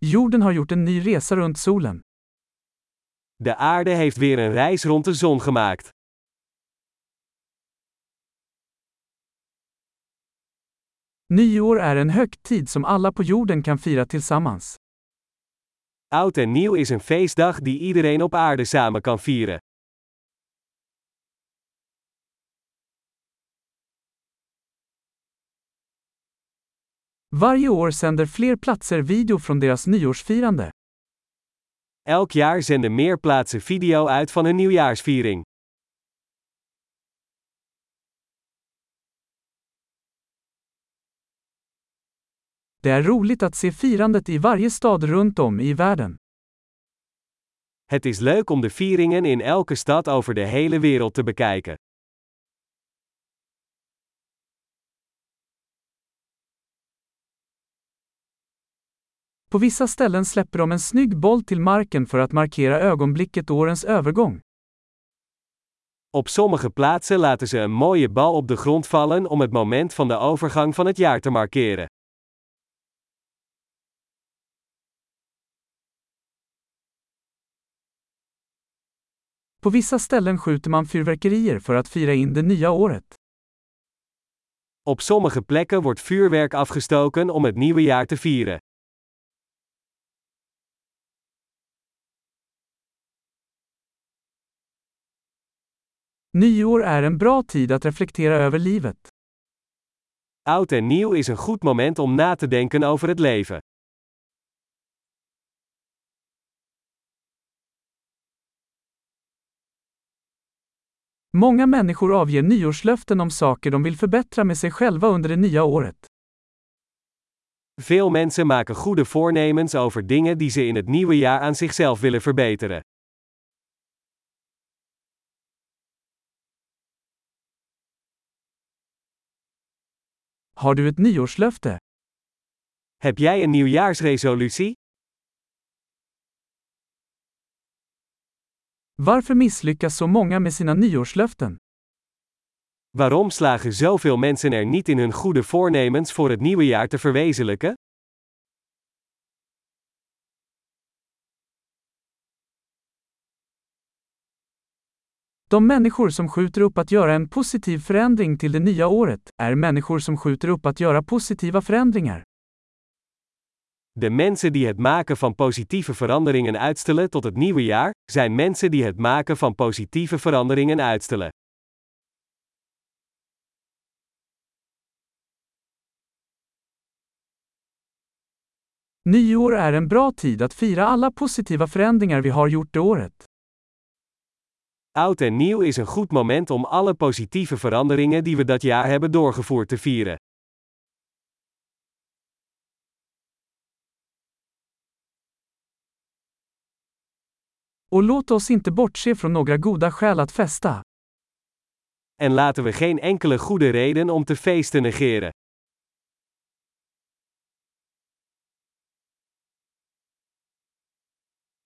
Jorden har gjort en ny resa runt solen. De aarde heeft weer een reis rond de zon gemaakt. Nyår är en högtid som alla på jorden kan fira tillsammans. Oud en nieuw is een feestdag die iedereen op aarde samen kan vieren. Varje år sänder fler platser video från deras nyårsfirande. Elk jaar zenden meer plaatsen video uit van hun nieuwjaarsviering. Det är roligt att se firandet i varje stad runt om i världen. Het is leuk om de vieringen in elke stad over de hele wereld te bekijken. På vissa ställen släpper de en snygg boll till marken för att markera ögonblicket årens övergång. Op sommige plaatsen laten ze een mooie bal op de grond vallen om het moment van de overgang van het jaar te markeren. På vissa ställen skjuter man fyrverkerier för att fira in det nya året. Op sommige plekken wordt vuurwerk afgestoken om het nieuwe jaar te vieren. Nyår är en bra tid att reflektera över livet. Oud en nieuw is een goed moment om na te denken over het leven. Många människor avger nyårslöften om saker de vill förbättra med sig själva under det nya året. Veel mensen maken goede voornemens over dingen die ze in het nieuwe jaar aan zichzelf willen verbeteren. Har du ett nyårslöfte? Heb jij een nieuwjaarsresolutie? Varför misslyckas så många med sina nyårslöften? Waarom slagen zoveel mensen er niet in hun goede voornemens voor het nieuwe jaar te verwezenlijken? De människor som skjuter upp att göra en positiv förändring till det nya året är människor som skjuter upp att göra positiva förändringar. De mensen die het maken van positieve veranderingen uitstellen tot het nieuwe jaar, zijn mensen die het maken van positieve veranderingen uitstellen. Nyår är en bra tid att fira alla positiva förändringar vi har gjort det året. Oud en nieuw is een goed moment om alle positieve veranderingen die we dat jaar hebben doorgevoerd te vieren. Och låt oss inte bortse från några goda skäl att festa. En laten we geen enkele goede reden om te feesten negeren.